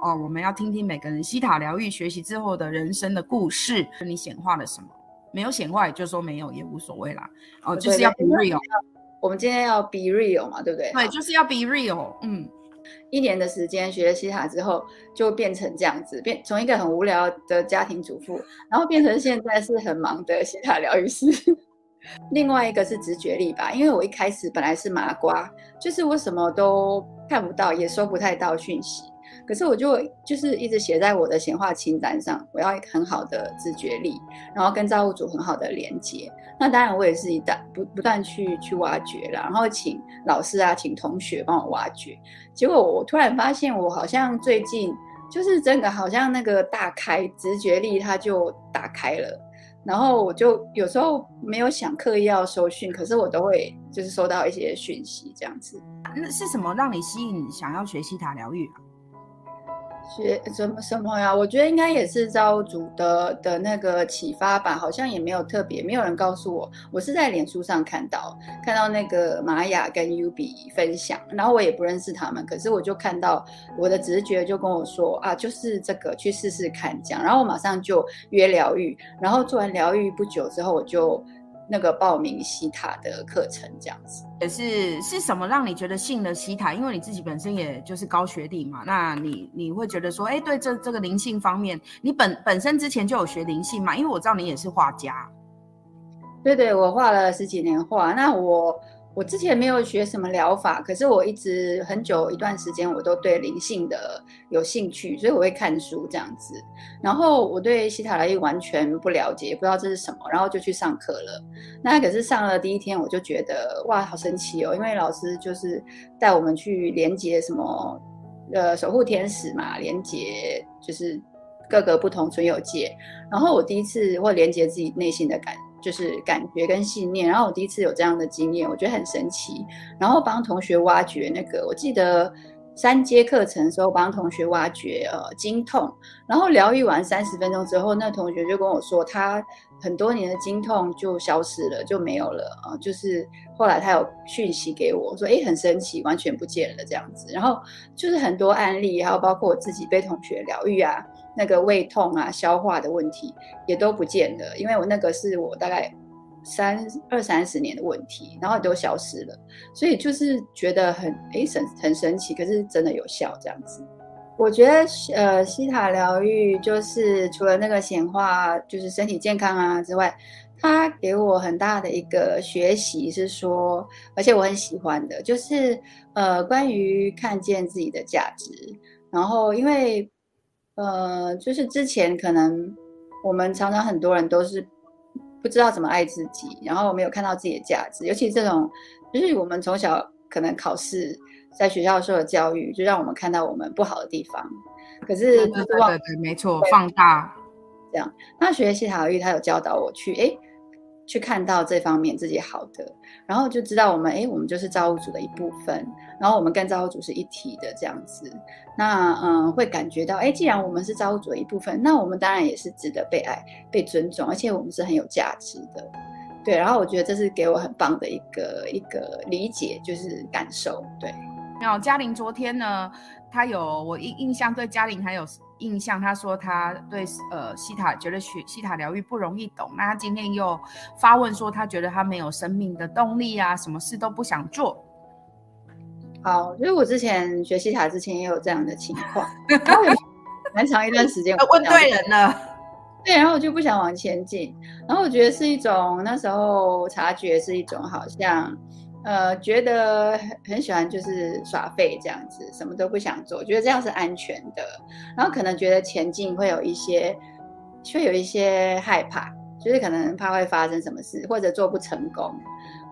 哦，我们要听听每个人西塔疗愈学习之后的人生的故事。你显化了什么？没有显化，也就说没有，也无所谓啦。哦，就是要 be real。我们今天要 be real 嘛，对不对？对，就是要 be real。嗯，一年的时间学了西塔之后，就变成这样子，变从一个很无聊的家庭主妇，然后变成现在是很忙的西塔疗愈师。另外一个是直觉力吧，因为我一开始本来是麻瓜，就是我什么都看不到，也收不太到讯息。可是我就就是一直写在我的显化清单上，我要很好的直觉力，然后跟造物主很好的连接。那当然我也是一旦不不断去去挖掘了，然后请老师啊，请同学帮我挖掘。结果我突然发现，我好像最近就是真的好像那个大开直觉力，它就打开了。然后我就有时候没有想刻意要收讯，可是我都会就是收到一些讯息这样子。那是什么让你吸引想要学习塔疗愈啊？学什么什么呀？我觉得应该也是造物主的的那个启发吧，好像也没有特别，没有人告诉我。我是在脸书上看到，看到那个玛雅跟 U B 分享，然后我也不认识他们，可是我就看到我的直觉就跟我说啊，就是这个去试试看这样，然后我马上就约疗愈，然后做完疗愈不久之后我就。那个报名西塔的课程，这样子也是是什么让你觉得信了西塔？因为你自己本身也就是高学历嘛，那你你会觉得说，哎，对这这个灵性方面，你本本身之前就有学灵性嘛？因为我知道你也是画家，对对，我画了十几年画，那我。我之前没有学什么疗法，可是我一直很久一段时间我都对灵性的有兴趣，所以我会看书这样子。然后我对希塔疗愈完全不了解，也不知道这是什么，然后就去上课了。那可是上了第一天，我就觉得哇，好神奇哦！因为老师就是带我们去连接什么呃守护天使嘛，连接就是各个不同存有界。然后我第一次会连接自己内心的感。就是感觉跟信念，然后我第一次有这样的经验，我觉得很神奇。然后帮同学挖掘那个，我记得三阶课程的时候帮同学挖掘呃经痛，然后疗愈完三十分钟之后，那同学就跟我说，他很多年的经痛就消失了，就没有了啊、呃。就是后来他有讯息给我说，诶，很神奇，完全不见了这样子。然后就是很多案例，还有包括我自己被同学疗愈啊。那个胃痛啊、消化的问题也都不见了，因为我那个是我大概三二三十年的问题，然后都消失了，所以就是觉得很诶神很神奇，可是真的有效这样子。我觉得呃西塔疗愈就是除了那个显化就是身体健康啊之外，它给我很大的一个学习是说，而且我很喜欢的，就是呃关于看见自己的价值，然后因为。呃，就是之前可能我们常常很多人都是不知道怎么爱自己，然后没有看到自己的价值，尤其这种就是我们从小可能考试在学校受的教育，就让我们看到我们不好的地方。可是对对对，对，没错，放大这样。那学习塔疗愈，他有教导我去诶去看到这方面自己好的，然后就知道我们，哎，我们就是造物主的一部分，然后我们跟造物主是一体的这样子。那嗯，会感觉到，哎，既然我们是造物主的一部分，那我们当然也是值得被爱、被尊重，而且我们是很有价值的。对，然后我觉得这是给我很棒的一个一个理解，就是感受。对，然后嘉玲昨天呢，她有我印印象对嘉玲还有。印象，他说他对呃西塔觉得学西塔疗愈不容易懂，那他今天又发问说他觉得他没有生命的动力啊，什么事都不想做。好，因为我之前学西塔之前也有这样的情况，蛮长一段时间。问对人了，对，然后我就不想往前进，然后我觉得是一种那时候察觉是一种好像。呃，觉得很很喜欢，就是耍废这样子，什么都不想做，觉得这样是安全的。然后可能觉得前进会有一些，会有一些害怕，就是可能怕会发生什么事，或者做不成功，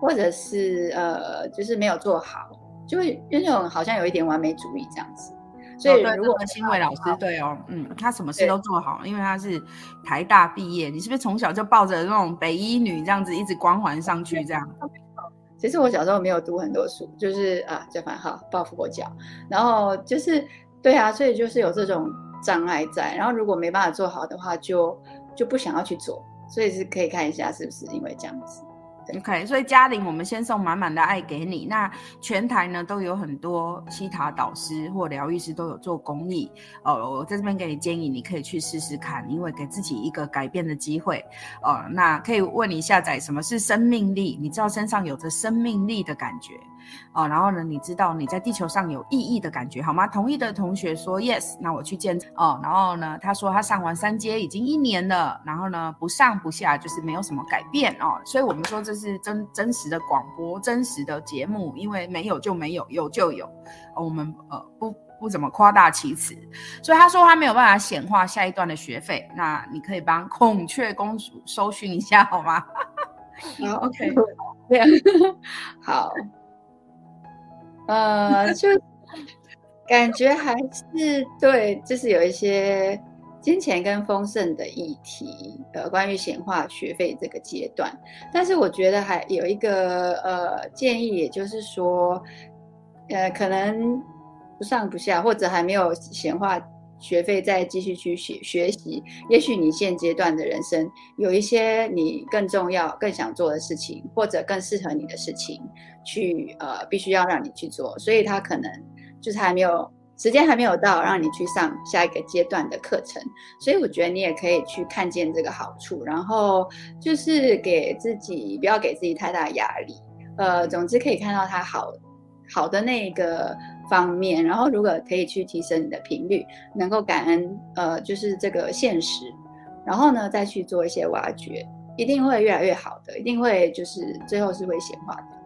或者是呃，就是没有做好，就会那种好像有一点完美主义这样子。所以如果新伟老师对哦，嗯，他什么事都做好，因为他是台大毕业。你是不是从小就抱着那种北医女这样子一直光环上去这样？其实我小时候没有读很多书，就是啊，就反好抱佛脚，然后就是对啊，所以就是有这种障碍在，然后如果没办法做好的话，就就不想要去做，所以是可以看一下是不是因为这样子。OK，所以嘉玲，我们先送满满的爱给你。那全台呢都有很多西塔导师或疗愈师都有做公益哦。我在这边给你建议，你可以去试试看，因为给自己一个改变的机会哦。那可以问你下载什么是生命力？你知道身上有着生命力的感觉哦。然后呢，你知道你在地球上有意义的感觉，好吗？同意的同学说 yes，那我去见哦。然后呢，他说他上完三阶已经一年了，然后呢不上不下，就是没有什么改变哦。所以我们说这是真真实的广播，真实的节目，因为没有就没有，有就有。哦、我们呃不不怎么夸大其词，所以他说他没有办法显化下一段的学费，那你可以帮孔雀公主搜寻一下好吗？好，OK，这样 好。呃，就 感觉还是对，就是有一些。金钱跟丰盛的议题，呃，关于显化学费这个阶段，但是我觉得还有一个呃建议，也就是说，呃，可能不上不下，或者还没有显化学费，再继续去学学习。也许你现阶段的人生有一些你更重要、更想做的事情，或者更适合你的事情，去呃，必须要让你去做，所以他可能就是还没有。时间还没有到，让你去上下一个阶段的课程，所以我觉得你也可以去看见这个好处，然后就是给自己不要给自己太大压力，呃，总之可以看到他好好的那个方面，然后如果可以去提升你的频率，能够感恩，呃，就是这个现实，然后呢再去做一些挖掘，一定会越来越好的，一定会就是最后是会显化的。